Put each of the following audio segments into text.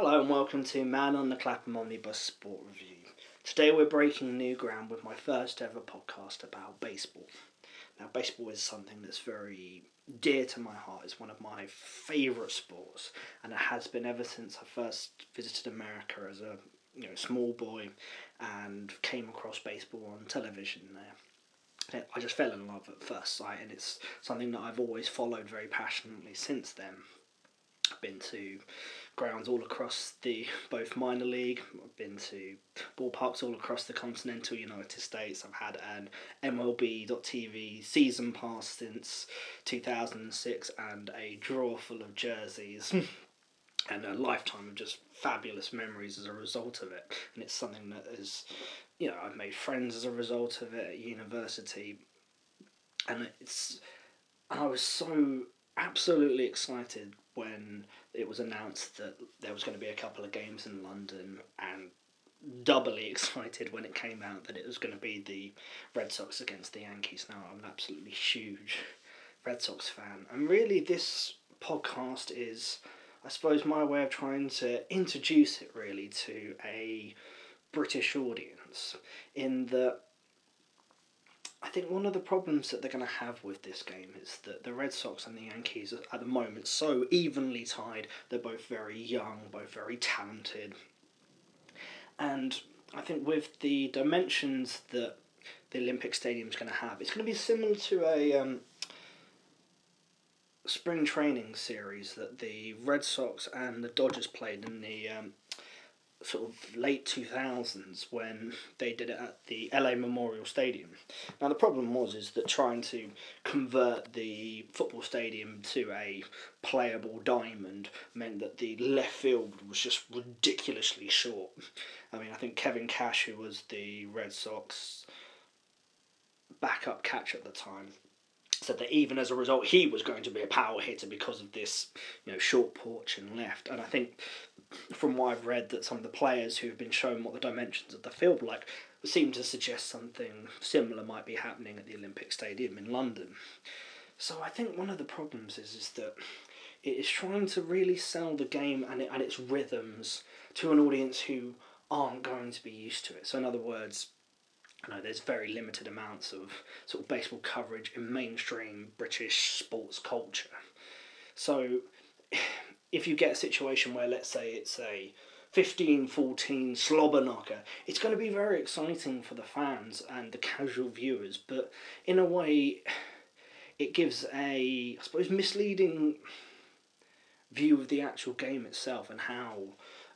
Hello and welcome to Man on the Clapham Omnibus Sport Review. Today we're breaking new ground with my first ever podcast about baseball. Now, baseball is something that's very dear to my heart. It's one of my favourite sports, and it has been ever since I first visited America as a you know small boy and came across baseball on television there. I just fell in love at first sight, and it's something that I've always followed very passionately since then. I've been to grounds all across the both minor league. I've been to ballparks all across the continental United States. I've had an MLB.TV season pass since 2006 and a drawer full of jerseys. Hmm. and a lifetime of just fabulous memories as a result of it. And it's something that is, you know, I've made friends as a result of it at university. And it's, and I was so absolutely excited when it was announced that there was going to be a couple of games in London and doubly excited when it came out that it was going to be the Red Sox against the Yankees. Now, I'm an absolutely huge Red Sox fan, and really, this podcast is, I suppose, my way of trying to introduce it really to a British audience in that I think one of the problems that they're going to have with this game is that the Red Sox and the Yankees are at the moment so evenly tied. They're both very young, both very talented. And I think with the dimensions that the Olympic Stadium is going to have, it's going to be similar to a um, spring training series that the Red Sox and the Dodgers played in the um, sort of late 2000s when they did it at the LA Memorial Stadium. Now the problem was is that trying to convert the football stadium to a playable diamond meant that the left field was just ridiculously short. I mean, I think Kevin Cash, who was the Red Sox backup catch at the time, said that even as a result he was going to be a power hitter because of this, you know, short porch and left. And I think from what I've read, that some of the players who've been shown what the dimensions of the field like seem to suggest something similar might be happening at the Olympic Stadium in London. So I think one of the problems is is that it is trying to really sell the game and it, and its rhythms to an audience who aren't going to be used to it. So in other words, I know there's very limited amounts of sort of baseball coverage in mainstream British sports culture. So if you get a situation where, let's say, it's a 15 14 slobber knocker, it's going to be very exciting for the fans and the casual viewers, but in a way, it gives a, I suppose, misleading view of the actual game itself and how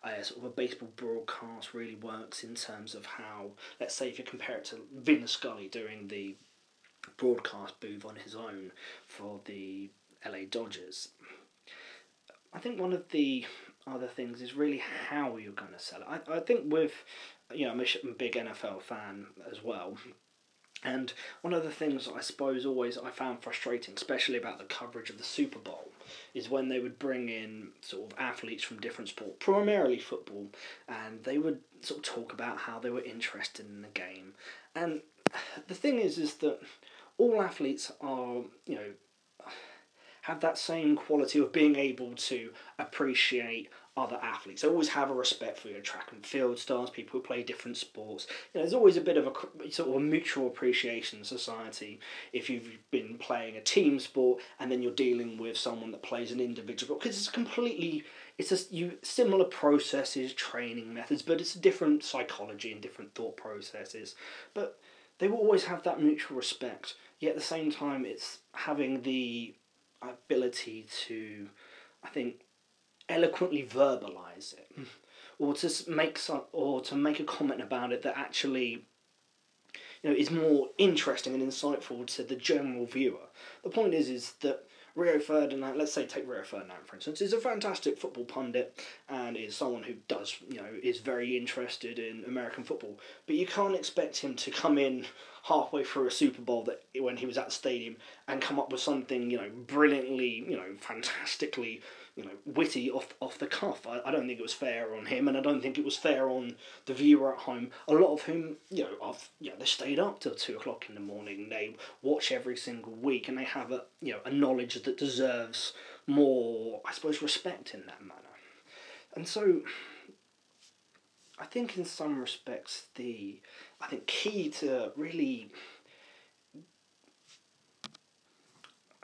uh, sort of a baseball broadcast really works in terms of how, let's say, if you compare it to Vin Scully doing the broadcast booth on his own for the LA Dodgers, I think one of the other things is really how you're going to sell it. I, I think with, you know, I'm a big NFL fan as well. And one of the things I suppose always I found frustrating, especially about the coverage of the Super Bowl, is when they would bring in sort of athletes from different sports, primarily football, and they would sort of talk about how they were interested in the game. And the thing is, is that all athletes are, you know, have that same quality of being able to appreciate other athletes. I always have a respect for your track and field stars, people who play different sports. You know, there's always a bit of a sort of a mutual appreciation in society if you've been playing a team sport and then you're dealing with someone that plays an individual because it's completely it's a you similar processes, training methods, but it's a different psychology and different thought processes. But they will always have that mutual respect. Yet at the same time, it's having the ability to, I think, eloquently verbalize it, or to make some, or to make a comment about it that actually, you know, is more interesting and insightful to the general viewer. The point is, is that Rio Ferdinand, let's say take Rio Ferdinand for instance, is a fantastic football pundit and is someone who does, you know, is very interested in American football. But you can't expect him to come in halfway through a Super Bowl that when he was at the stadium and come up with something, you know, brilliantly, you know, fantastically you know, witty off off the cuff. I, I don't think it was fair on him, and I don't think it was fair on the viewer at home. A lot of whom, you know, have you know, they stayed up till two o'clock in the morning. They watch every single week, and they have a you know a knowledge that deserves more, I suppose, respect in that manner. And so, I think in some respects, the I think key to really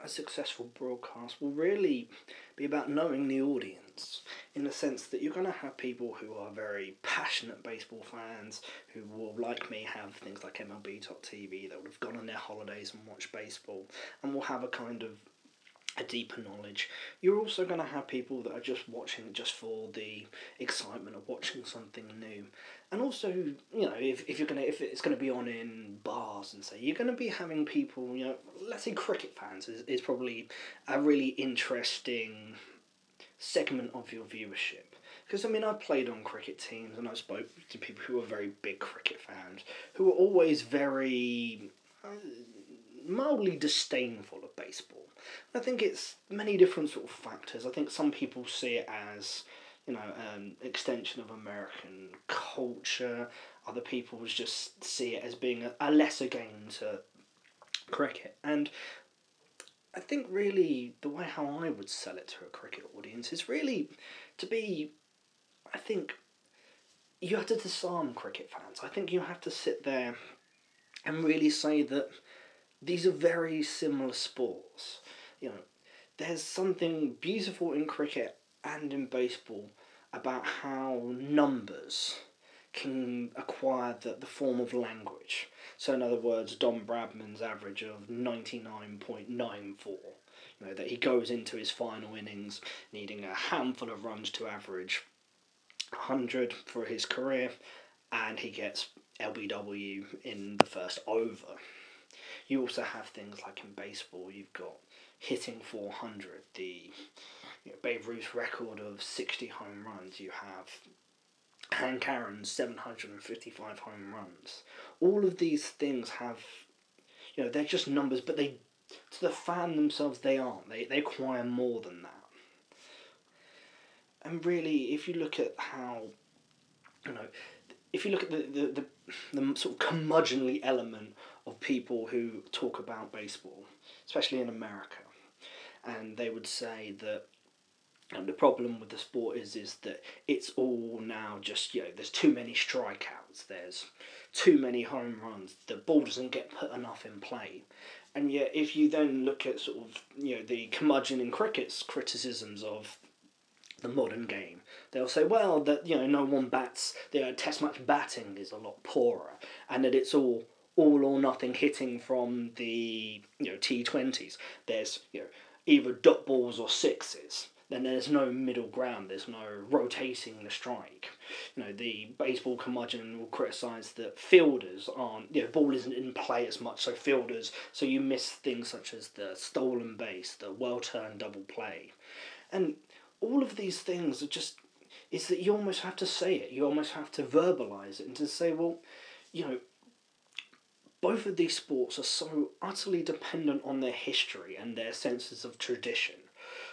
a successful broadcast will really be about knowing the audience in the sense that you're going to have people who are very passionate baseball fans who will, like me, have things like MLB.TV that would have gone on their holidays and watched baseball and will have a kind of a deeper knowledge. You're also going to have people that are just watching just for the excitement of watching something new, and also you know if, if you're gonna if it's to be on in bars and say you're to be having people you know let's say cricket fans is, is probably a really interesting segment of your viewership. Because I mean, I played on cricket teams and I spoke to people who were very big cricket fans, who were always very uh, mildly disdainful of baseball. I think it's many different sort of factors. I think some people see it as, you know, an extension of American culture. Other people just see it as being a, a lesser game to cricket. And I think really the way how I would sell it to a cricket audience is really to be, I think, you have to disarm cricket fans. I think you have to sit there and really say that these are very similar sports. You know, there's something beautiful in cricket and in baseball about how numbers can acquire the, the form of language. So, in other words, Don Bradman's average of 99.94. You know, that he goes into his final innings needing a handful of runs to average 100 for his career, and he gets LBW in the first over. You also have things like in baseball, you've got hitting 400, the you know, Babe Ruth's record of 60 home runs. You have Hank Aaron's 755 home runs. All of these things have, you know, they're just numbers, but they, to the fan themselves, they aren't. They, they acquire more than that. And really, if you look at how, you know, if you look at the, the, the, the sort of curmudgeonly element of people who talk about baseball, especially in America, and they would say that and the problem with the sport is is that it's all now just you know there's too many strikeouts, there's too many home runs, the ball doesn't get put enough in play, and yet if you then look at sort of you know the curmudgeon in cricket's criticisms of the modern game, they'll say well that you know no one bats the uh, test match batting is a lot poorer, and that it's all all or nothing hitting from the you know T twenties. There's you know either dot balls or sixes then there's no middle ground. There's no rotating the strike. You know, the baseball curmudgeon will criticise that fielders aren't, you know, ball isn't in play as much, so fielders, so you miss things such as the stolen base, the well turned double play. And all of these things are just, is that you almost have to say it, you almost have to verbalise it and to say, well, you know, both of these sports are so utterly dependent on their history and their senses of tradition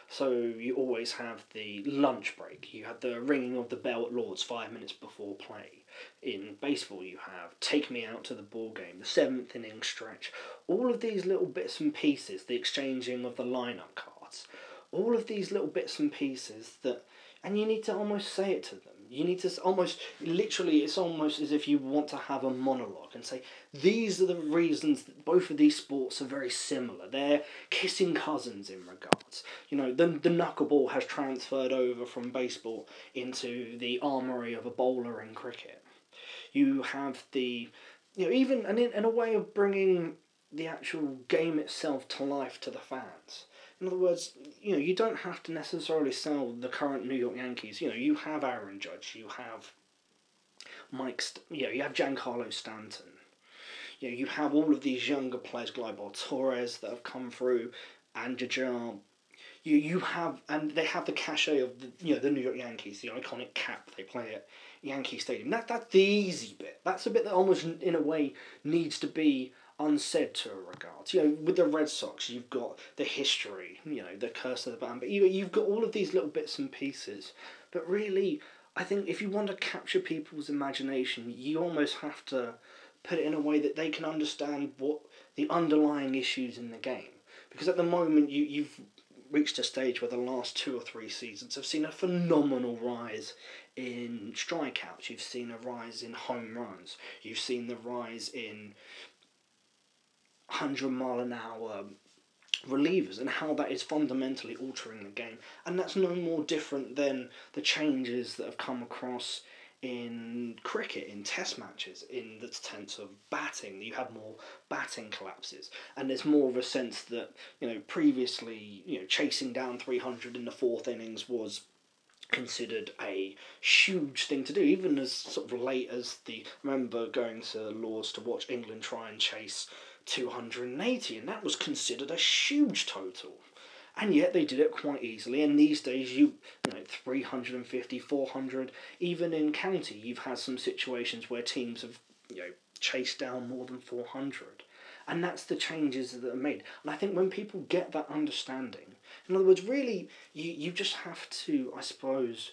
so you always have the lunch break. You have the ringing of the bell at Lords five minutes before play. In baseball, you have take me out to the ball game, the seventh inning stretch. All of these little bits and pieces, the exchanging of the lineup cards, all of these little bits and pieces that, and you need to almost say it to them you need to almost, literally, it's almost as if you want to have a monologue and say, these are the reasons that both of these sports are very similar. They're kissing cousins in regards. You know, the, the knuckleball has transferred over from baseball into the armoury of a bowler in cricket. You have the, you know, even, and in, in a way of bringing the actual game itself to life to the fans. In other words, you know, you don't have to necessarily sell the current New York Yankees. You know, you have Aaron Judge, you have Mike, St- you know, you have Giancarlo Stanton. You know, you have all of these younger players, Gleyber Torres, that have come through, and Jajar. You you have, and they have the cachet of the you know the New York Yankees, the iconic cap they play at Yankee Stadium. That that's the easy bit. That's a bit that almost in a way needs to be unsaid to a regard. You know, with the Red Sox, you've got the history, you know, the curse of the band, but you, you've got all of these little bits and pieces. But really, I think if you want to capture people's imagination, you almost have to put it in a way that they can understand what the underlying issues in the game. Because at the moment, you, you've reached a stage where the last two or three seasons have seen a phenomenal rise in strikeouts. You've seen a rise in home runs. You've seen the rise in 100 mile an hour relievers and how that is fundamentally altering the game. And that's no more different than the changes that have come across in cricket, in test matches, in the sense of batting. You have more batting collapses. And there's more of a sense that, you know, previously, you know, chasing down 300 in the fourth innings was considered a huge thing to do, even as sort of late as the. I remember going to Lords to watch England try and chase 280, and that was considered a huge total. And yet they did it quite easily. And these days, you, you know, 350, 400, even in county, you've had some situations where teams have, you know, chased down more than 400. And that's the changes that are made. And I think when people get that understanding, in other words, really, you, you just have to, I suppose,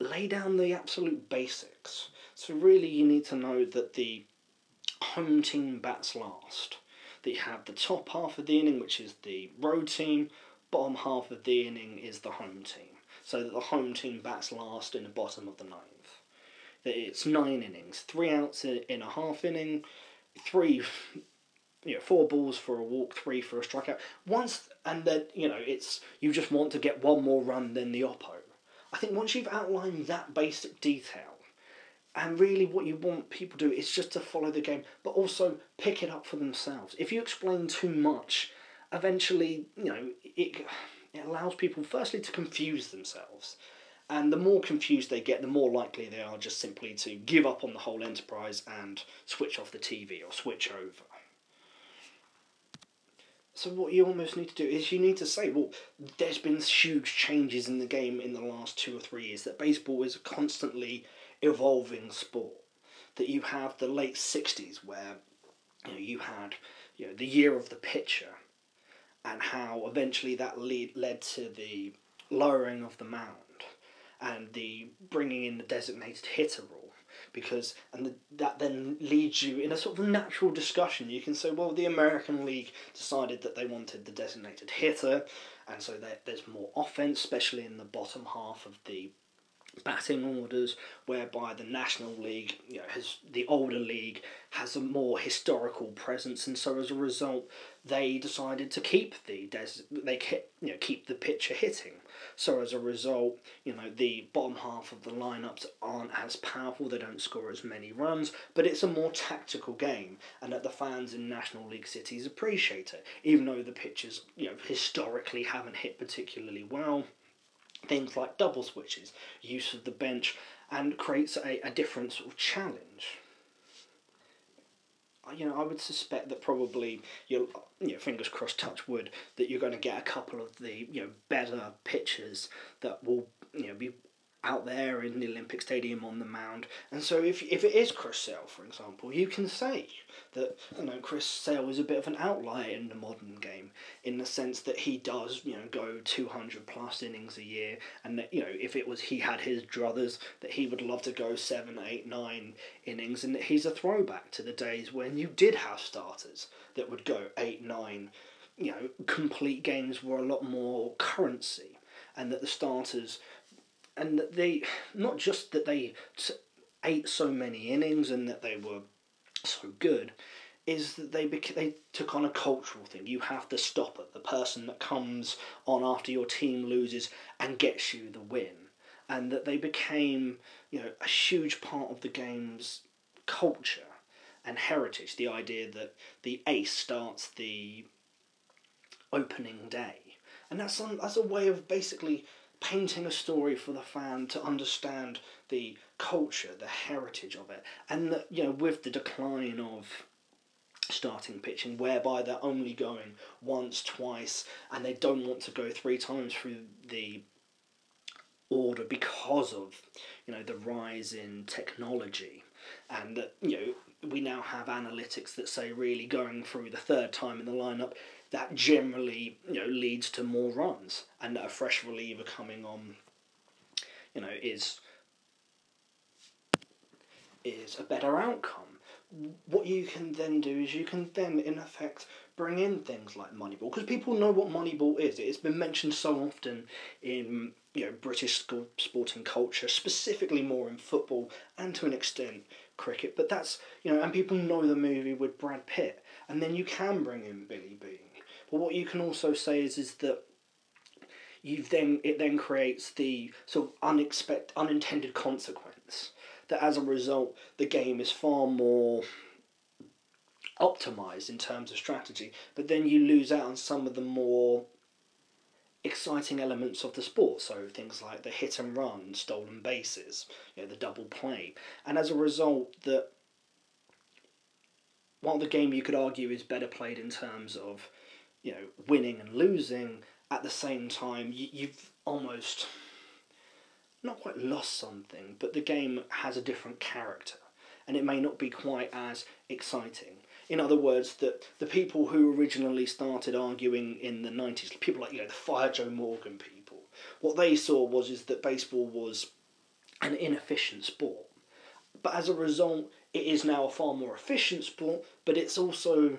lay down the absolute basics. So really, you need to know that the home team bats last. That you have the top half of the inning, which is the road team, bottom half of the inning is the home team. So that the home team bats last in the bottom of the ninth. That it's nine innings, three outs in a half inning, three you know, four balls for a walk, three for a strikeout. Once and then, you know, it's you just want to get one more run than the oppo. I think once you've outlined that basic detail, and really, what you want people to do is just to follow the game, but also pick it up for themselves. If you explain too much, eventually, you know, it, it allows people, firstly, to confuse themselves. And the more confused they get, the more likely they are just simply to give up on the whole enterprise and switch off the TV or switch over. So what you almost need to do is you need to say, well, there's been huge changes in the game in the last two or three years. That baseball is constantly evolving sport. That you have the late '60s where you know you had you know the year of the pitcher, and how eventually that lead, led to the lowering of the mound and the bringing in the designated hitter rule because and the, that then leads you in a sort of natural discussion you can say well the american league decided that they wanted the designated hitter and so there, there's more offense especially in the bottom half of the batting orders, whereby the National League, you know, has the older league has a more historical presence, and so as a result, they decided to keep the des- they kept, you know keep the pitcher hitting. So as a result, you know the bottom half of the lineups aren't as powerful. They don't score as many runs, but it's a more tactical game, and that the fans in National League cities appreciate it, even though the pitchers you know historically haven't hit particularly well things like double switches, use of the bench, and creates a, a different sort of challenge. Uh, you know, I would suspect that probably you'll, you know, fingers crossed, touch wood, that you're going to get a couple of the you know better pitchers that will you know be out there in the Olympic Stadium on the mound. And so if, if it is Chris Sale, for example, you can say that you know Chris Sale is a bit of an outlier in the modern game in the sense that he does you know go 200 plus innings a year and that you know if it was he had his druthers that he would love to go 7 8 9 innings and that he's a throwback to the days when you did have starters that would go 8 9 you know complete games were a lot more currency and that the starters and they not just that they ate so many innings and that they were so good is that they bec- they took on a cultural thing. You have the stopper, the person that comes on after your team loses and gets you the win, and that they became you know a huge part of the game's culture and heritage. The idea that the ace starts the opening day, and that's some, that's a way of basically painting a story for the fan to understand the culture, the heritage of it, and that you know with the decline of starting pitching whereby they're only going once, twice, and they don't want to go three times through the order because of you know the rise in technology. And that you know we now have analytics that say really going through the third time in the lineup that generally you know leads to more runs, and a fresh reliever coming on, you know, is is a better outcome. What you can then do is you can then, in effect, bring in things like Moneyball because people know what Moneyball is. It's been mentioned so often in you know British sporting culture, specifically more in football and to an extent cricket. But that's you know, and people know the movie with Brad Pitt, and then you can bring in Billy Beane. But what you can also say is is that you've then it then creates the sort of unexpected unintended consequence that as a result the game is far more optimized in terms of strategy, but then you lose out on some of the more exciting elements of the sport. So things like the hit and run, stolen bases, you know, the double play, and as a result, that while the game you could argue is better played in terms of you know winning and losing, at the same time you, you've almost not quite lost something, but the game has a different character, and it may not be quite as exciting. In other words, that the people who originally started arguing in the nineties, people like you know the Fire Joe Morgan people, what they saw was is that baseball was an inefficient sport, but as a result, it is now a far more efficient sport, but it's also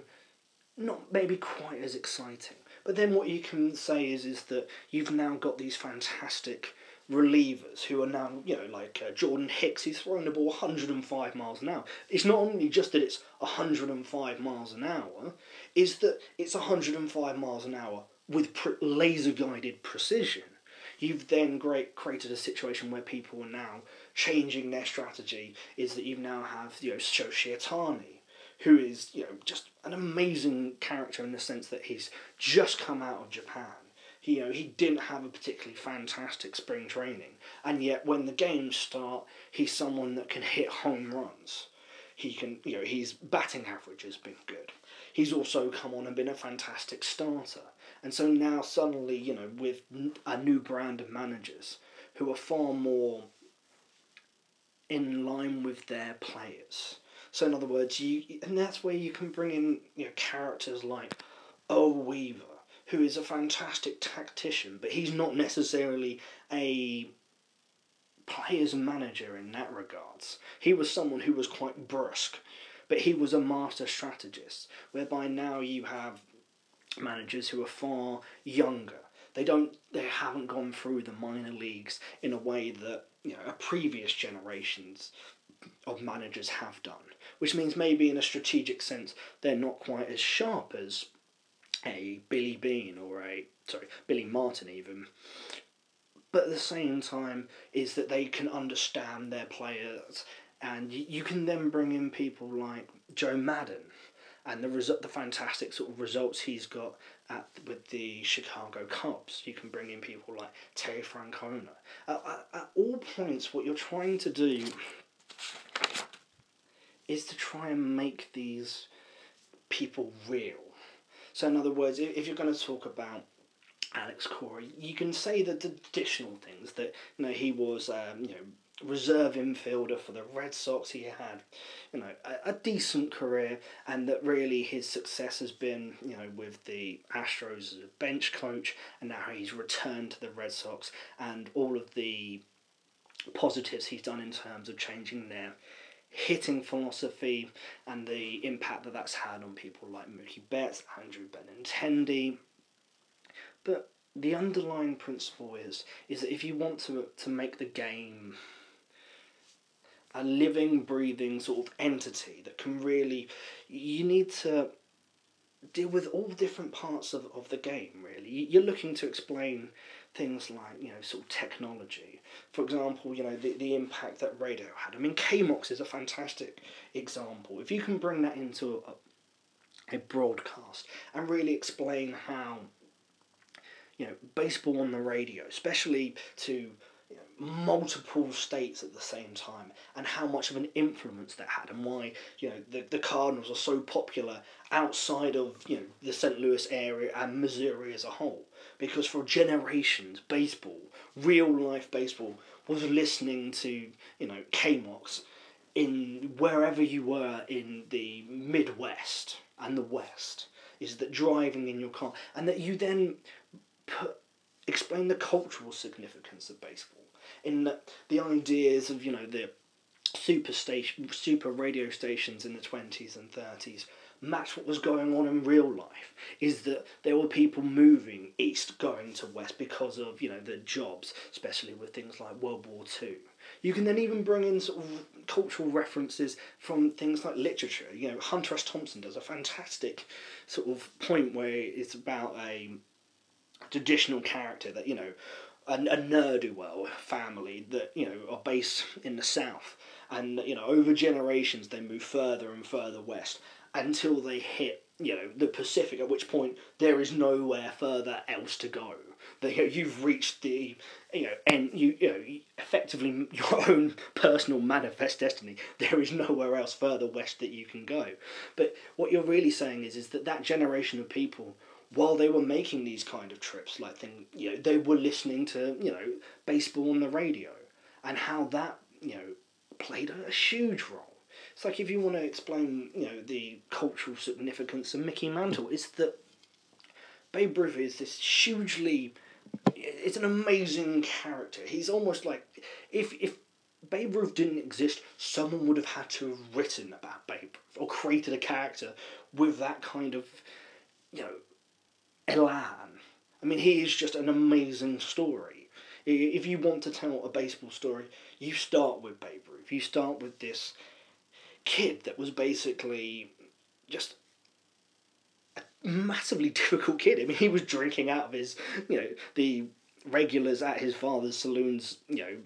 not maybe quite as exciting. But then what you can say is is that you've now got these fantastic relievers who are now, you know, like uh, Jordan Hicks, he's throwing the ball 105 miles an hour. It's not only just that it's 105 miles an hour, is that it's 105 miles an hour with laser guided precision. You've then great, created a situation where people are now changing their strategy. Is that you now have you know Shohei Ohtani, who is you know just an amazing character in the sense that he's just come out of Japan he, you know, he didn't have a particularly fantastic spring training, and yet when the games start, he's someone that can hit home runs. He can, you know, his batting average has been good. He's also come on and been a fantastic starter, and so now suddenly, you know, with a new brand of managers who are far more in line with their players. So in other words, you and that's where you can bring in you know characters like Earl Weaver who is a fantastic tactician, but he's not necessarily a player's manager in that regards. He was someone who was quite brusque, but he was a master strategist, whereby now you have managers who are far younger. They don't they haven't gone through the minor leagues in a way that, you know, previous generations of managers have done. Which means maybe in a strategic sense they're not quite as sharp as a Billy Beane or a sorry Billy Martin even. But at the same time, is that they can understand their players, and you, can then bring in people like Joe Maddon, and the result, the fantastic sort of results he's got at with the Chicago Cubs. You can bring in people like Terry Francona. At, at, at all points, what you're trying to do is to try and make these people real so, in other words, if you're going to talk about Alex Cora, you can say the additional things that you know he was um, you know reserve infielder for the Red Sox. He had you know a, a, decent career, and that really his success has been you know with the Astros as a bench coach, and now he's returned to the Red Sox, and all of the positives he's done in terms of changing their hitting philosophy and the impact that that's had on people like Mookie Betts, Andrew Benintendi. But the underlying principle is is that if you want to to make the game a living, breathing sort of entity that can really, you need to deal with all different parts of, of the game. Really, you're looking to explain things like you know sort of technology. For example, you know the, the impact that radio had. I mean, KMOX is a fantastic example. If you can bring that into a, a broadcast and really explain how you know baseball on the radio, especially to you know, multiple states at the same time, and how much of an influence that had, and why you know the, the Cardinals are so popular outside of you know the St. Louis area and Missouri as a whole because for generations, baseball, real life baseball, was listening to you know KMOX in wherever you were in the Midwest and the West. Is that driving in your car, and that you then put explain the cultural significance of baseball in that the ideas of you know the super station, super radio stations in the twenties and match what was going on in real life is that there were people moving east going to west because of you know the jobs especially with things like world war Two. you can then even bring in sort of cultural references from things like literature. You know hunter s. Thompson does a fantastic sort of point where it's about a traditional character that you know a, a ne'er-do-well family that you know are based in the south. And you know over generations they move further and further west until they hit you know the Pacific. At which point there is nowhere further else to go. That you know, you've reached the you know and you you know effectively your own personal manifest destiny. There is nowhere else further west that you can go. But what you're really saying is is that that generation of people. While they were making these kind of trips, like thing, you know, they were listening to you know baseball on the radio, and how that you know played a huge role it's like if you want to explain, you know, the cultural significance of Mickey Mantle, it's that Babe Ruth is this hugely, it's an amazing character. He's almost like if if Babe Ruth didn't exist, someone would have had to have written about Babe Ruth or created a character with that kind of, you know, elan. I mean, he is just an amazing story. If you want to tell a baseball story, you start with Babe Ruth. You start with this kid that was basically just a massively difficult kid. I mean, he was drinking out of his, you know, the regulars at his father's saloons, you know,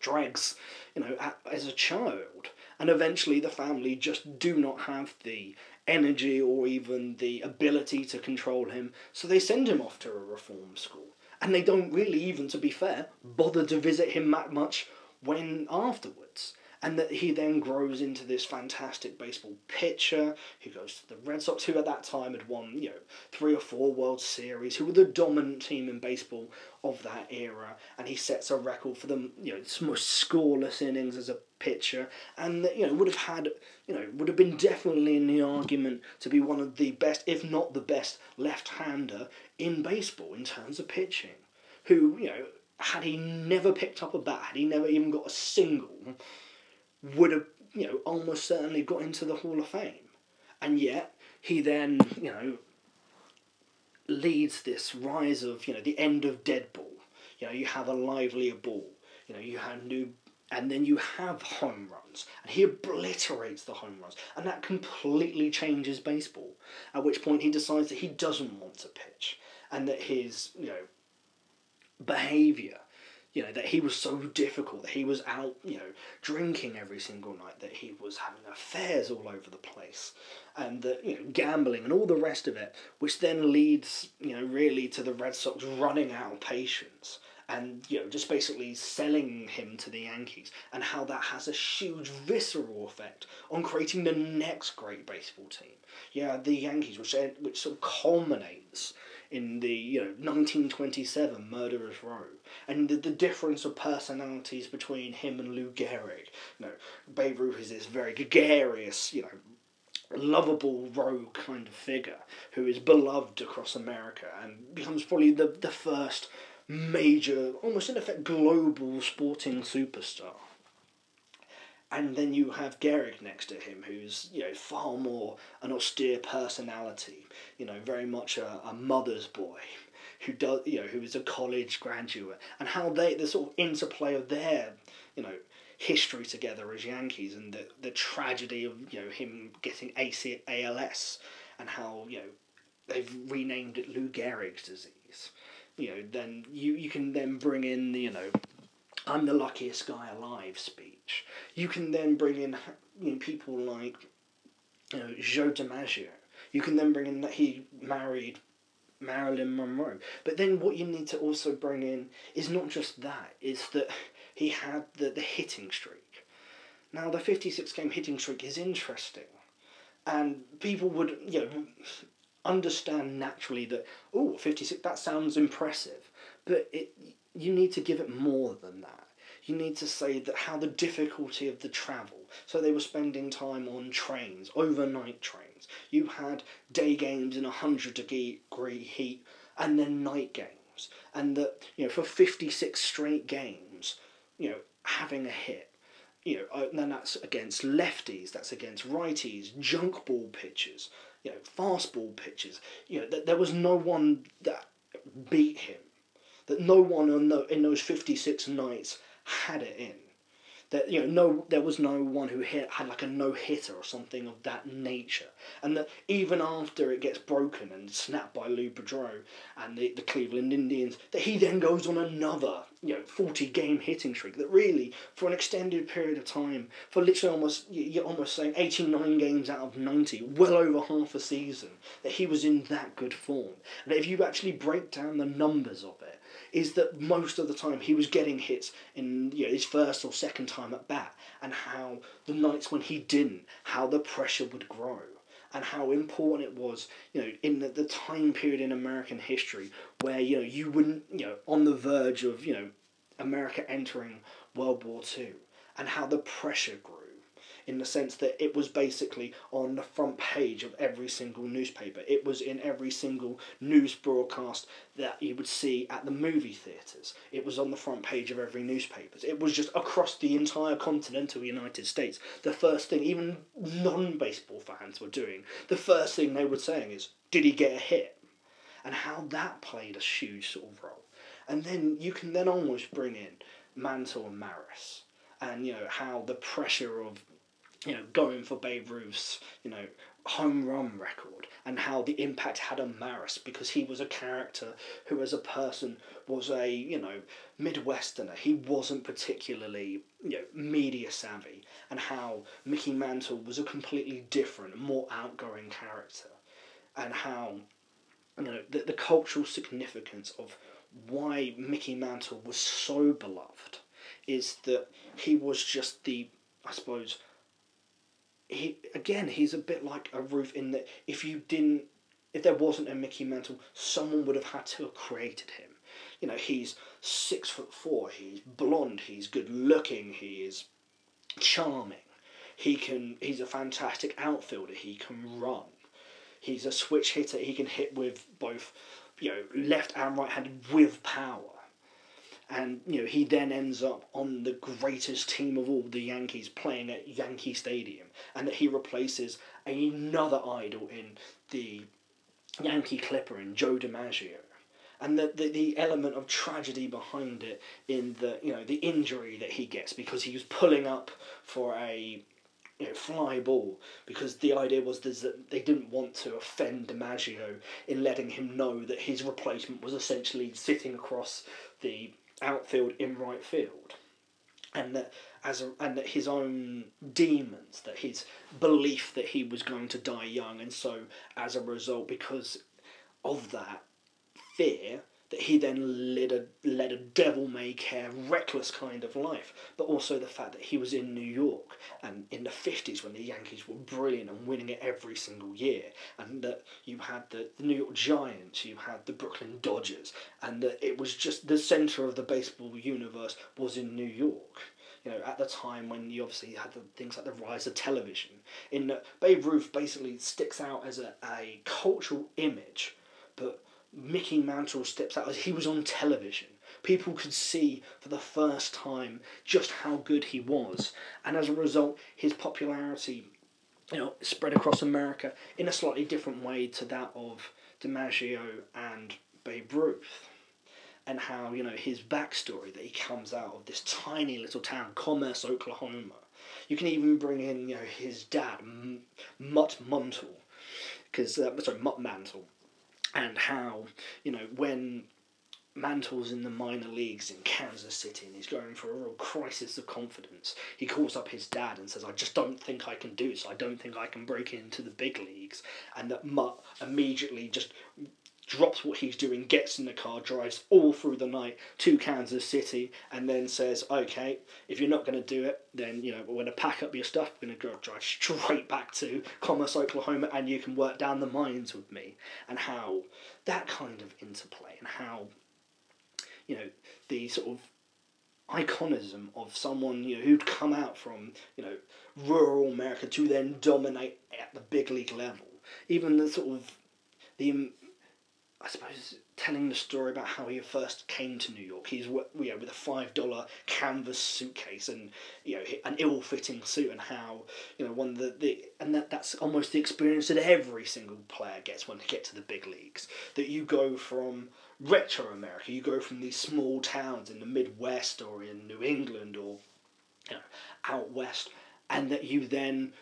dregs, you know, at, as a child. And eventually the family just do not have the energy or even the ability to control him, so they send him off to a reform school. And they don't really, even to be fair, bother to visit him that much when afterwards and that he then grows into this fantastic baseball pitcher who goes to the Red Sox, who at that time had won, you know, three or four World Series, who were the dominant team in baseball of that era, and he sets a record for them, you know, most scoreless innings as a pitcher, and you know would have had, you know, would have been definitely in the argument to be one of the best, if not the best, left-hander in baseball in terms of pitching. Who, you know, had he never picked up a bat, had he never even got a single would have, you know, almost certainly got into the Hall of Fame. And yet, he then, you know, leads this rise of, you know, the end of dead ball. You know, you have a livelier ball. You know, you have new, and then you have home runs. And he obliterates the home runs. And that completely changes baseball. At which point he decides that he doesn't want to pitch. And that his, you know, behaviour you know that he was so difficult that he was out you know drinking every single night that he was having affairs all over the place and that you know gambling and all the rest of it which then leads you know really to the red sox running out of patience and you know just basically selling him to the yankees and how that has a huge visceral effect on creating the next great baseball team. Yeah the yankees which which sort of culminates in the you know 1927 Murderers Row, and the, the difference of personalities between him and Lou Gehrig. You know, Babe Ruth is this very gregarious, you know, lovable rogue kind of figure who is beloved across America and becomes probably the the first major, almost in effect, global sporting superstar and then you have Gehrig next to him, who's you know far more an austere personality, you know, very much a, a mother's boy, who does you know who is a college graduate, and how they the sort of interplay of their you know history together as Yankees and the the tragedy of you know him getting AC, ALS and how you know they've renamed it Lou Gehrig's disease. You know, then you, you can then bring in the, you know I'm the luckiest guy alive speech. You can then bring in you know, people like you know, Joe DiMaggio. You can then bring in that he married Marilyn Monroe. But then what you need to also bring in is not just that, is that he had the, the hitting streak. Now, the 56 game hitting streak is interesting. And people would, you know, understand naturally that, oh, 56, that sounds impressive. But it, you need to give it more than that. You need to say that how the difficulty of the travel. So they were spending time on trains, overnight trains. You had day games in a hundred degree heat, and then night games, and that you know for fifty six straight games, you know having a hit you know, uh, and then that's against lefties, that's against righties, junk ball pitchers, you know, fastball pitchers. You know, th- there was no one that beat him. That no one in those 56 nights had it in. That you know no there was no one who hit had like a no hitter or something of that nature. And that even after it gets broken and snapped by Lou Boudreau and the, the Cleveland Indians that he then goes on another you know 40 game hitting streak that really for an extended period of time for literally almost you're almost saying 89 games out of 90 well over half a season that he was in that good form. And if you actually break down the numbers of it is that most of the time he was getting hits in you know, his first or second time at bat, and how the nights when he didn't, how the pressure would grow, and how important it was, you know, in the, the time period in American history where you know you wouldn't, you know, on the verge of you know, America entering World War Two, and how the pressure grew in the sense that it was basically on the front page of every single newspaper. It was in every single news broadcast that you would see at the movie theatres. It was on the front page of every newspaper. It was just across the entire continental United States. The first thing, even non baseball fans were doing, the first thing they were saying is, Did he get a hit? And how that played a huge sort of role. And then you can then almost bring in Mantle and Maris and you know how the pressure of you know, going for Babe Ruth's, you know, home run record and how the impact had on Maris because he was a character who, as a person, was a, you know, Midwesterner. He wasn't particularly, you know, media savvy and how Mickey Mantle was a completely different, more outgoing character and how, you know, the, the cultural significance of why Mickey Mantle was so beloved is that he was just the, I suppose, he again he's a bit like a Ruth in that if you didn't if there wasn't a Mickey Mantle, someone would have had to have created him. You know, he's six foot four, he's blonde, he's good looking, he is charming. He can he's a fantastic outfielder, he can run. He's a switch hitter, he can hit with both you know, left and right handed with power and you know he then ends up on the greatest team of all, the Yankees, playing at Yankee Stadium, and that he replaces another idol in the Yankee Clipper in Joe DiMaggio. And the, the, the element of tragedy behind it in the you know the injury that he gets because he was pulling up for a you know, fly ball because the idea was that they didn't want to offend DiMaggio in letting him know that his replacement was essentially sitting across the outfield in right field, and that as a, and that his own demons, that his belief that he was going to die young, and so as a result, because of that fear, that he then led a led a devil may care, reckless kind of life. But also the fact that he was in New York and in the fifties when the Yankees were brilliant and winning it every single year, and that you had the, the New York Giants, you had the Brooklyn Dodgers, and that it was just the center of the baseball universe was in New York you know, at the time when you obviously had the things like the rise of television, in that Babe Ruth basically sticks out as a, a cultural image, but Mickey Mantle steps out he was on television. People could see for the first time just how good he was, and as a result, his popularity, you know, spread across America in a slightly different way to that of DiMaggio and Babe Ruth. And how you know his backstory that he comes out of this tiny little town, Commerce, Oklahoma. You can even bring in you know his dad, M- Mutt Mantle, because uh, sorry Mutt Mantle, and how you know when Mantle's in the minor leagues in Kansas City and he's going for a real crisis of confidence. He calls up his dad and says, I just don't think I can do this. I don't think I can break into the big leagues. And that Mutt immediately just drops what he's doing, gets in the car, drives all through the night to Kansas City, and then says, "Okay, if you're not going to do it, then you know we're going to pack up your stuff. We're going to drive straight back to Commerce, Oklahoma, and you can work down the mines with me." And how that kind of interplay, and how you know the sort of iconism of someone you know who'd come out from you know rural America to then dominate at the big league level. Even the sort of the I suppose telling the story about how he first came to New York. He's you know, with a five dollar canvas suitcase and you know an ill fitting suit, and how you know one the, the and that that's almost the experience that every single player gets when they get to the big leagues. That you go from retro America, you go from these small towns in the Midwest or in New England or you know, out west, and that you then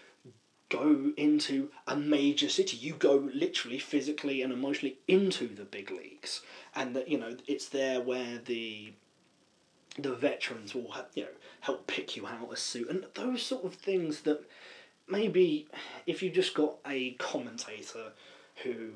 go into a major city. You go literally, physically, and emotionally into the big leagues, and that you know it's there where the the veterans will you know help pick you out a suit and those sort of things that maybe if you just got a commentator who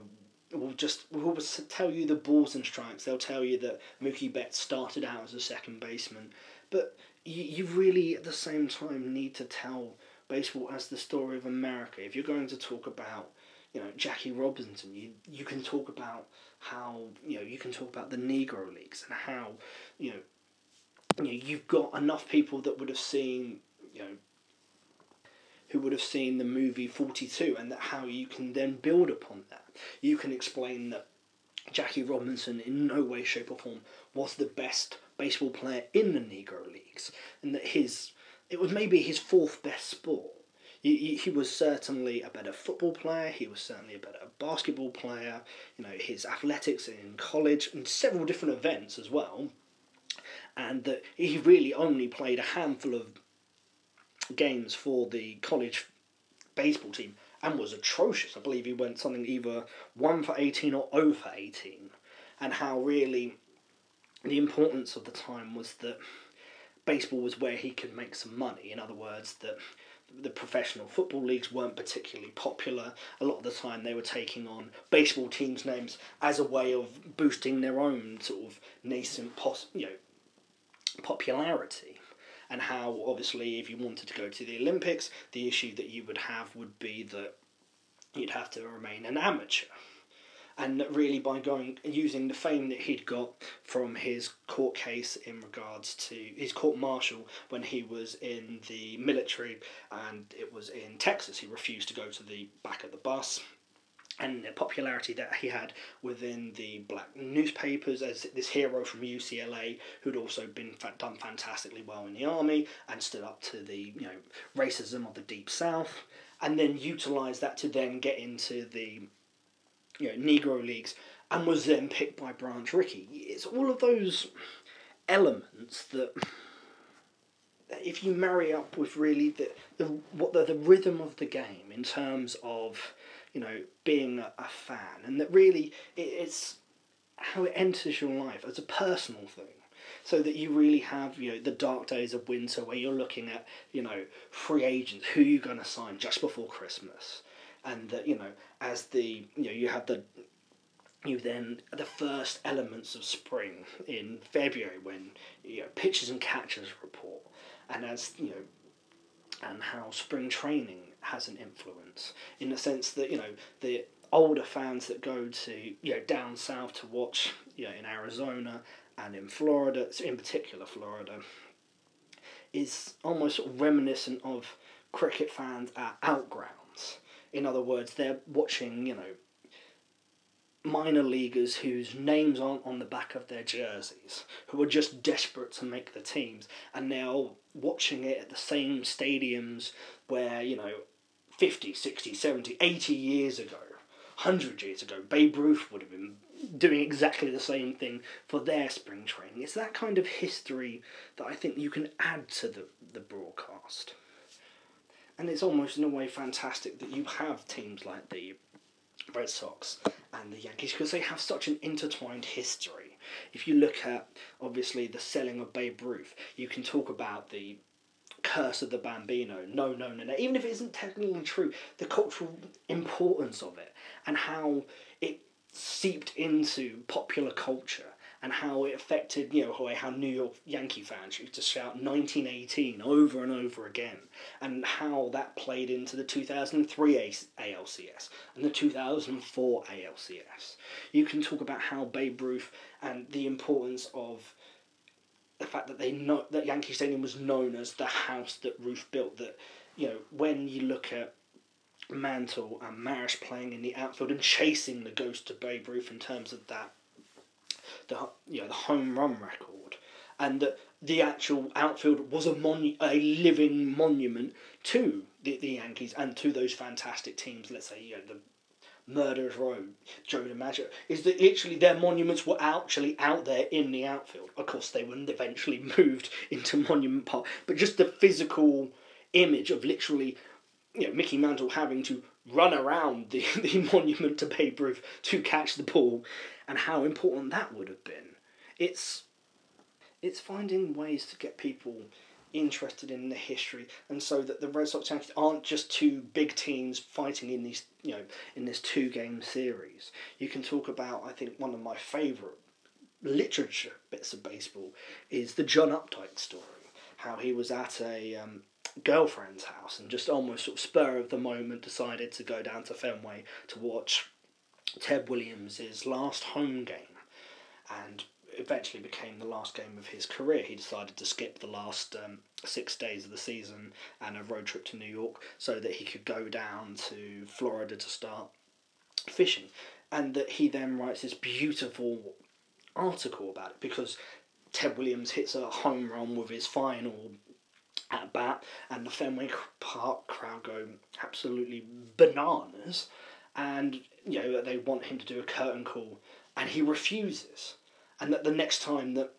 will just will tell you the balls and strikes. They'll tell you that Mookie Betts started out as a second baseman, but you, you really at the same time need to tell baseball as the story of America. If you're going to talk about, you know, Jackie Robinson, you you can talk about how you know you can talk about the Negro Leagues and how you know, you know you've got enough people that would have seen you know who would have seen the movie 42 and that how you can then build upon that. You can explain that Jackie Robinson in no way, shape or form was the best baseball player in the Negro Leagues and that his it was maybe his fourth best sport. He, he was certainly a better football player. He was certainly a better basketball player. You know his athletics in college and several different events as well, and that he really only played a handful of games for the college baseball team and was atrocious. I believe he went something either one for eighteen or over for eighteen, and how really the importance of the time was that baseball was where he could make some money. In other words, that the professional football leagues weren't particularly popular. A lot of the time, they were taking on baseball teams' names as a way of boosting their own sort of nascent, pos- you know, popularity. And how, obviously, if you wanted to go to the Olympics, the issue that you would have would be that you'd have to remain an amateur and really by going using the fame that he'd got from his court case in regards to his court martial when he was in the military and it was in Texas he refused to go to the back of the bus. And the popularity that he had within the black newspapers as this hero from UCLA who'd also been done fantastically well in the army and stood up to the you know racism of the deep south and then utilize that to then get into the you know, Negro Leagues, and was then picked by Branch Rickey. It's all of those elements that, if you marry up with really the, the what the, the rhythm of the game in terms of you know being a, a fan, and that really it, it's how it enters your life as a personal thing so that you really have you know the dark days of winter where you're looking at you know free agents who you're going to sign just before christmas and that you know as the you know you have the you then the first elements of spring in February when you know pitchers and catchers report, and as you know, and how spring training has an influence in the sense that you know the older fans that go to you know down south to watch you know in Arizona and in Florida, in particular Florida, is almost reminiscent of cricket fans at outgrounds in other words, they're watching, you know, minor leaguers whose names aren't on the back of their jerseys, who are just desperate to make the teams, and they're watching it at the same stadiums where, you know, 50, 60, 70, 80 years ago, 100 years ago, Babe Ruth would have been doing exactly the same thing for their spring training. It's that kind of history that I think you can add to the, the broadcast and it's almost in a way fantastic that you have teams like the Red Sox and the Yankees because they have such an intertwined history. If you look at obviously the selling of Babe Ruth, you can talk about the curse of the Bambino. No, no, no, no. Even if it isn't technically true, the cultural importance of it and how it seeped into popular culture and how it affected, you know, how New York Yankee fans used to shout 1918 over and over again, and how that played into the 2003 ALCS and the 2004 ALCS. You can talk about how Babe Ruth and the importance of the fact that they know that Yankee Stadium was known as the house that Ruth built. That you know when you look at Mantle and Maris playing in the outfield and chasing the ghost of Babe Ruth in terms of that, the you know the home run record, and that the actual outfield was a monu- a living monument to the, the Yankees and to those fantastic teams. Let's say you know the Murderers Row, Joe DiMaggio, is that literally their monuments were actually out there in the outfield. Of course, they were eventually moved into Monument Park, but just the physical image of literally, you know, Mickey Mantle having to run around the, the monument to Babe Ruth to catch the ball, and how important that would have been. It's it's finding ways to get people interested in the history, and so that the Red Sox Yankees aren't just two big teams fighting in these, you know, in this two game series. You can talk about, I think, one of my favourite literature bits of baseball is the John Updike story. How he was at a um, girlfriend's house and just almost sort of spur of the moment decided to go down to Fenway to watch Ted Williams' last home game. And eventually became the last game of his career. He decided to skip the last um, six days of the season and a road trip to New York so that he could go down to Florida to start fishing. And that he then writes this beautiful article about it because Ted Williams hits a home run with his final at bat, and the Fenway Park crowd go absolutely bananas. And you know that they want him to do a curtain call, and he refuses. And that the next time that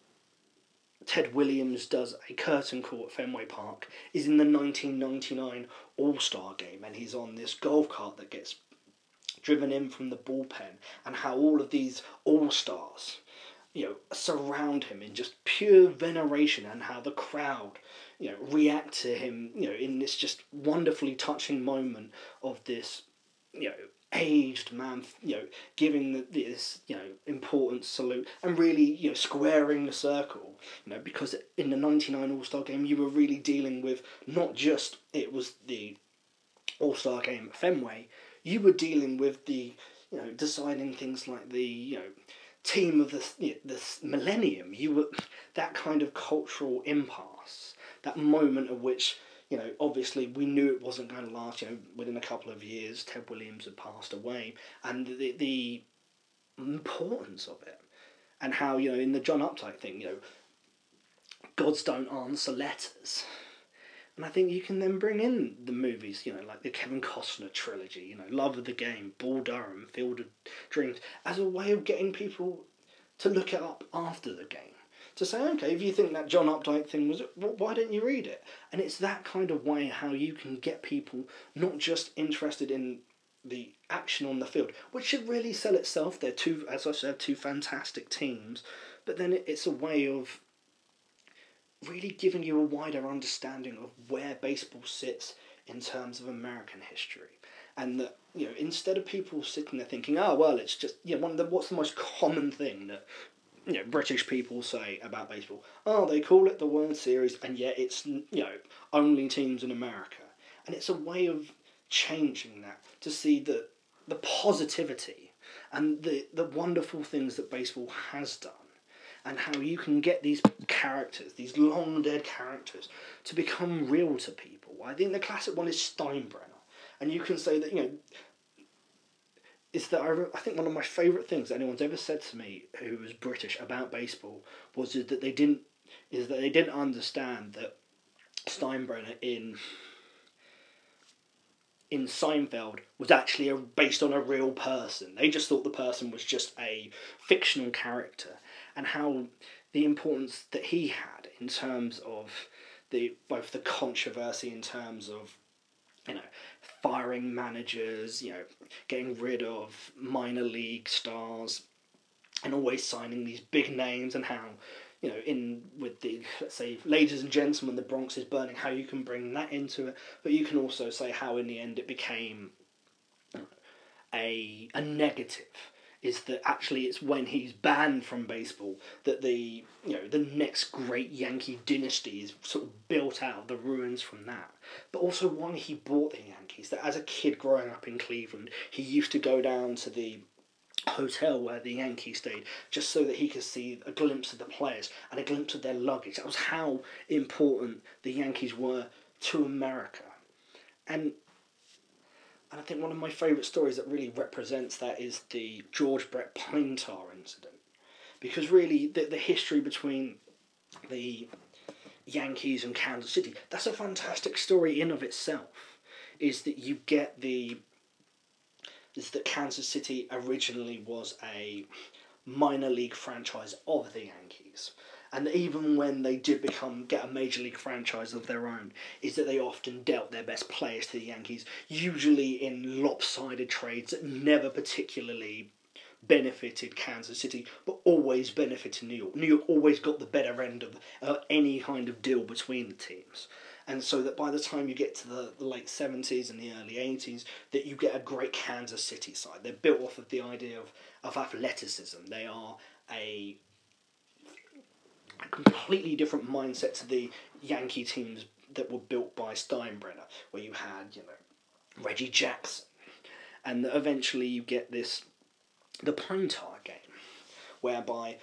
Ted Williams does a curtain call at Fenway Park is in the 1999 All Star game, and he's on this golf cart that gets driven in from the bullpen, and how all of these All Stars, you know, surround him in just pure veneration, and how the crowd, you know, react to him, you know, in this just wonderfully touching moment of this, you know, aged man, you know, giving this, you know, important salute and really, you know, squaring the circle, you know, because in the 99 All Star game, you were really dealing with not just it was the All Star game at Fenway, you were dealing with the, you know, deciding things like the, you know, team of the, you know, this millennium. You were that kind of cultural impasse, that moment of which you know, obviously we knew it wasn't going to last. You know, within a couple of years, Ted Williams had passed away, and the the importance of it, and how you know in the John Updike thing, you know, gods don't answer letters. And I think you can then bring in the movies, you know, like the Kevin Costner trilogy, you know, Love of the Game, Bull Durham, Field of Dreams, as a way of getting people to look it up after the game to say, okay, if you think that John Updike thing was, why don't you read it? And it's that kind of way how you can get people not just interested in the action on the field, which should really sell itself. They're two, as I said, two fantastic teams, but then it's a way of really giving you a wider understanding of where baseball sits in terms of American history. And that, you know, instead of people sitting there thinking, oh, well, it's just, you know, one of the, what's the most common thing that you know, British people say about baseball, oh, they call it the World Series, and yet it's you know only teams in America, and it's a way of changing that to see the the positivity and the the wonderful things that baseball has done, and how you can get these characters, these long dead characters, to become real to people. I think the classic one is Steinbrenner, and you can say that you know is that I, I think one of my favourite things anyone's ever said to me who was British about baseball was that they didn't is that they didn't understand that Steinbrenner in in Seinfeld was actually a, based on a real person. They just thought the person was just a fictional character, and how the importance that he had in terms of the both the controversy in terms of you know firing managers, you know, getting rid of minor league stars, and always signing these big names, and how, you know, in with the let's say, ladies and gentlemen, the Bronx is burning, how you can bring that into it, but you can also say how in the end it became a a negative is that actually it's when he's banned from baseball that the you know the next great Yankee dynasty is sort of built out of the ruins from that. But also why he bought the Yankees. That as a kid growing up in Cleveland, he used to go down to the hotel where the Yankees stayed just so that he could see a glimpse of the players and a glimpse of their luggage. That was how important the Yankees were to America. And And I think one of my favourite stories that really represents that is the George Brett pine tar incident. Because really, the, the history between the Yankees and Kansas City, that's a fantastic story in of itself. Is that you get the. Is that Kansas City originally was a minor league franchise of the Yankees and even when they did become get a major league franchise of their own, is that they often dealt their best players to the Yankees, usually in lopsided trades that never particularly benefited Kansas City, but always benefited New York. New York always got the better end of uh, any kind of deal between the teams. And so that by the time you get to the, the late 70s and the early 80s, that you get a great Kansas City side. They're built off of the idea of, of athleticism. They are a a completely different mindset to the Yankee teams that were built by Steinbrenner, where you had, you know, Reggie Jackson. And eventually you get this, the Pine Tar game, whereby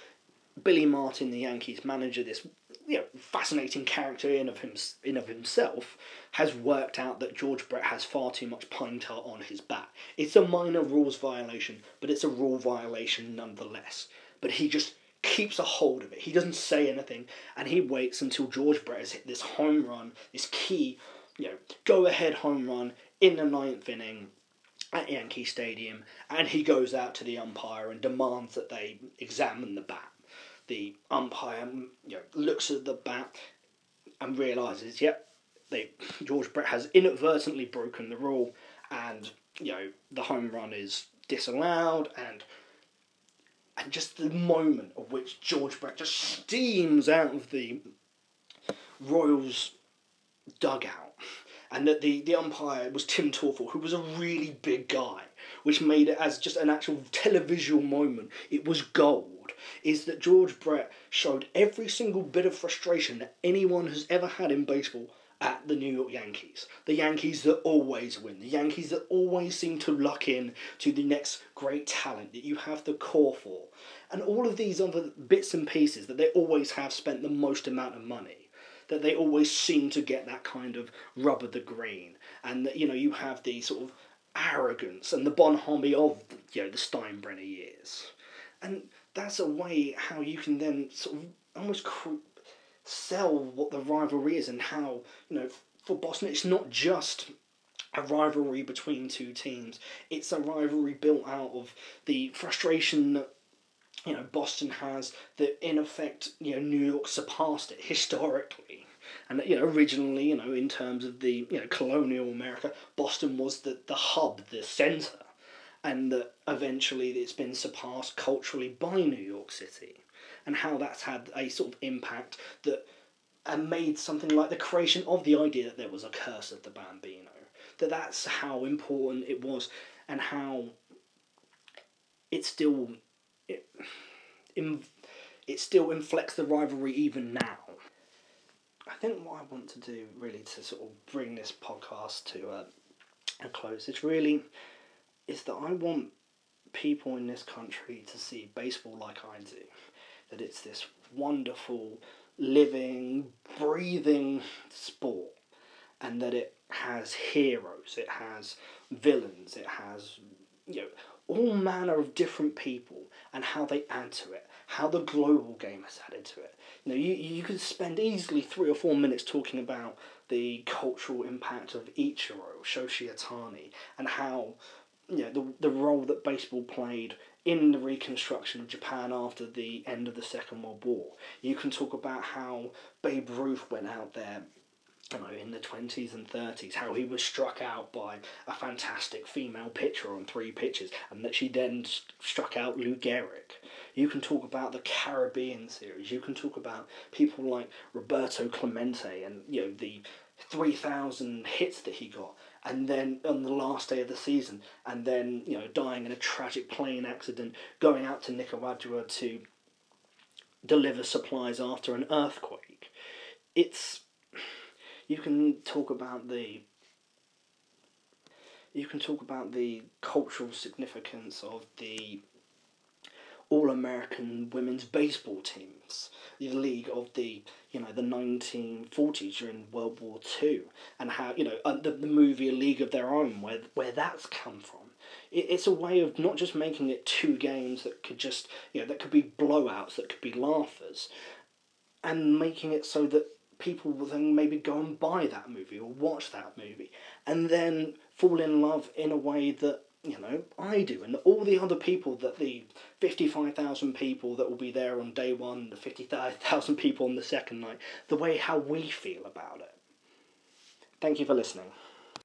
Billy Martin, the Yankees manager, this you know, fascinating character in of, him, in of himself, has worked out that George Brett has far too much pine tar on his bat. It's a minor rules violation, but it's a rule violation nonetheless. But he just keeps a hold of it. He doesn't say anything, and he waits until George Brett has hit this home run, this key, you know, go ahead home run in the ninth inning at Yankee Stadium, and he goes out to the umpire and demands that they examine the bat. The umpire, you know, looks at the bat and realizes, yep, they George Brett has inadvertently broken the rule, and you know the home run is disallowed, and and just the moment of which George Brett just steams out of the Royals dugout, and that the, the umpire was Tim Teufel, who was a really big guy, which made it as just an actual televisual moment. It was gold. Is that George Brett showed every single bit of frustration that anyone has ever had in baseball at the New York Yankees. The Yankees that always win. The Yankees that always seem to luck in to the next great talent that you have the core for. And all of these other bits and pieces that they always have spent the most amount of money. That they always seem to get that kind of rub of the green. And that, you know, you have the sort of arrogance and the bonhomie of, you know, the Steinbrenner years. And that's a way how you can then sort of almost sell what the rivalry is and how you know for Boston it's not just a rivalry between two teams. It's a rivalry built out of the frustration that you know Boston has that in effect you know New York surpassed it historically. And you know originally you know in terms of the you know colonial America, Boston was the the hub, the center, and that eventually it's been surpassed culturally by New York City and how that's had a sort of impact that and made something like the creation of the idea that there was a curse of the Bambino. That that's how important it was, and how it still it, it still inflects the rivalry even now. I think what I want to do really to sort of bring this podcast to a, a close is really is that I want people in this country to see baseball like I do that it's this wonderful, living, breathing sport, and that it has heroes, it has villains, it has you know all manner of different people and how they add to it, how the global game has added to it. You know, you, you could spend easily three or four minutes talking about the cultural impact of Ichiro, Shohei Ohtani, and how you know, the, the role that baseball played in the reconstruction of Japan after the end of the Second World War. You can talk about how Babe Ruth went out there you know, in the 20s and 30s, how he was struck out by a fantastic female pitcher on three pitches, and that she then st- struck out Lou Gehrig. You can talk about the Caribbean series. You can talk about people like Roberto Clemente and you know the 3,000 hits that he got and then on the last day of the season, and then you know dying in a tragic plane accident, going out to Nicaragua to deliver supplies after an earthquake. It's you can talk about the you can talk about the cultural significance of the All American women's baseball teams, the league of the you know the nineteen forties during World War Two, and how you know the the movie A League of Their Own, where where that's come from. It, it's a way of not just making it two games that could just you know that could be blowouts, that could be laughers, and making it so that people will then maybe go and buy that movie or watch that movie and then fall in love in a way that you know I do and all the other people that the 55,000 people that will be there on day 1 the 50,000 people on the second night the way how we feel about it. Thank you for listening